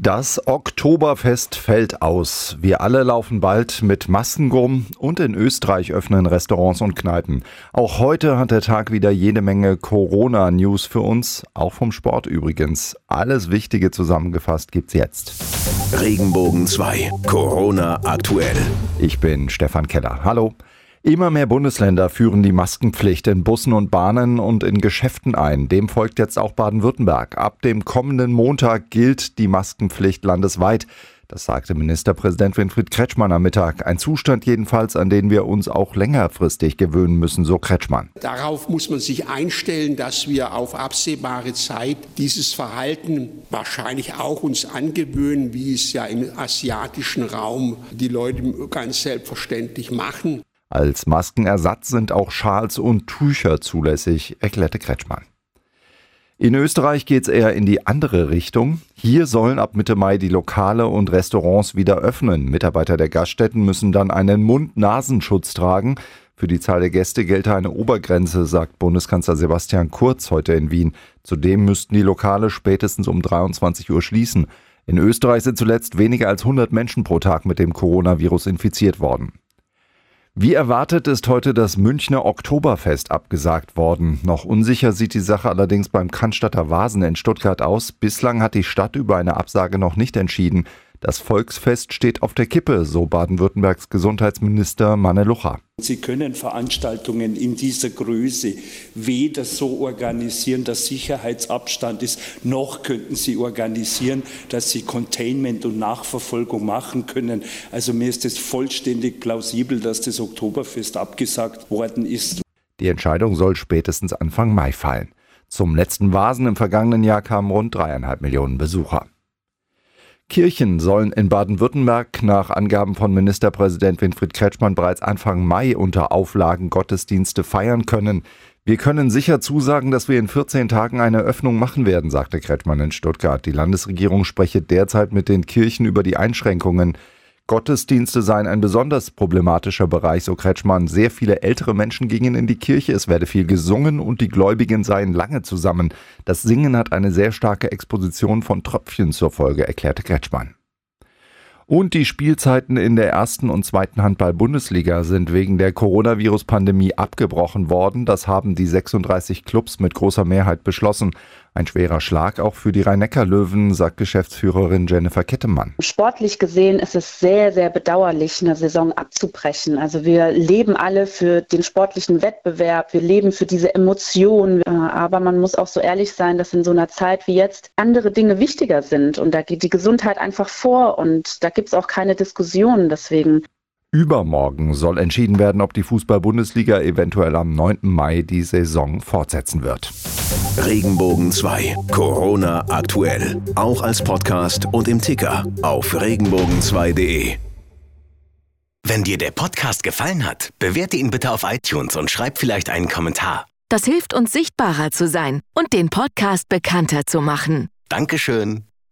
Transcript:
Das Oktoberfest fällt aus. Wir alle laufen bald mit Masken rum und in Österreich öffnen Restaurants und Kneipen. Auch heute hat der Tag wieder jede Menge Corona-News für uns, auch vom Sport übrigens. Alles Wichtige zusammengefasst gibt's jetzt. Regenbogen 2, Corona aktuell. Ich bin Stefan Keller. Hallo. Immer mehr Bundesländer führen die Maskenpflicht in Bussen und Bahnen und in Geschäften ein. Dem folgt jetzt auch Baden-Württemberg. Ab dem kommenden Montag gilt die Maskenpflicht landesweit. Das sagte Ministerpräsident Winfried Kretschmann am Mittag. Ein Zustand jedenfalls, an den wir uns auch längerfristig gewöhnen müssen, so Kretschmann. Darauf muss man sich einstellen, dass wir auf absehbare Zeit dieses Verhalten wahrscheinlich auch uns angewöhnen, wie es ja im asiatischen Raum die Leute ganz selbstverständlich machen. Als Maskenersatz sind auch Schals und Tücher zulässig, erklärte Kretschmann. In Österreich geht es eher in die andere Richtung. Hier sollen ab Mitte Mai die Lokale und Restaurants wieder öffnen. Mitarbeiter der Gaststätten müssen dann einen Mund-Nasenschutz tragen. Für die Zahl der Gäste gelte eine Obergrenze, sagt Bundeskanzler Sebastian Kurz heute in Wien. Zudem müssten die Lokale spätestens um 23 Uhr schließen. In Österreich sind zuletzt weniger als 100 Menschen pro Tag mit dem Coronavirus infiziert worden. Wie erwartet ist heute das Münchner Oktoberfest abgesagt worden. Noch unsicher sieht die Sache allerdings beim Cannstatter Vasen in Stuttgart aus. Bislang hat die Stadt über eine Absage noch nicht entschieden. Das Volksfest steht auf der Kippe, so Baden-Württembergs Gesundheitsminister Manne Lucha. Sie können Veranstaltungen in dieser Größe weder so organisieren, dass Sicherheitsabstand ist, noch könnten Sie organisieren, dass Sie Containment und Nachverfolgung machen können. Also mir ist es vollständig plausibel, dass das Oktoberfest abgesagt worden ist. Die Entscheidung soll spätestens Anfang Mai fallen. Zum letzten Vasen im vergangenen Jahr kamen rund dreieinhalb Millionen Besucher. Kirchen sollen in Baden-Württemberg nach Angaben von Ministerpräsident Winfried Kretschmann bereits Anfang Mai unter Auflagen Gottesdienste feiern können. Wir können sicher zusagen, dass wir in 14 Tagen eine Öffnung machen werden, sagte Kretschmann in Stuttgart. Die Landesregierung spreche derzeit mit den Kirchen über die Einschränkungen. Gottesdienste seien ein besonders problematischer Bereich, so Kretschmann. Sehr viele ältere Menschen gingen in die Kirche, es werde viel gesungen und die Gläubigen seien lange zusammen. Das Singen hat eine sehr starke Exposition von Tröpfchen zur Folge, erklärte Kretschmann. Und die Spielzeiten in der ersten und zweiten Handball-Bundesliga sind wegen der Coronavirus-Pandemie abgebrochen worden. Das haben die 36 Clubs mit großer Mehrheit beschlossen. Ein schwerer Schlag auch für die Rhein-Neckar-Löwen, sagt Geschäftsführerin Jennifer Kettemann. Sportlich gesehen ist es sehr, sehr bedauerlich, eine Saison abzubrechen. Also wir leben alle für den sportlichen Wettbewerb, wir leben für diese Emotionen. Äh, aber man muss auch so ehrlich sein, dass in so einer Zeit wie jetzt andere Dinge wichtiger sind. Und da geht die Gesundheit einfach vor und da gibt es auch keine Diskussion. Deswegen Übermorgen soll entschieden werden, ob die Fußball-Bundesliga eventuell am 9. Mai die Saison fortsetzen wird. Regenbogen 2, Corona aktuell. Auch als Podcast und im Ticker auf regenbogen2.de. Wenn dir der Podcast gefallen hat, bewerte ihn bitte auf iTunes und schreib vielleicht einen Kommentar. Das hilft uns sichtbarer zu sein und den Podcast bekannter zu machen. Dankeschön.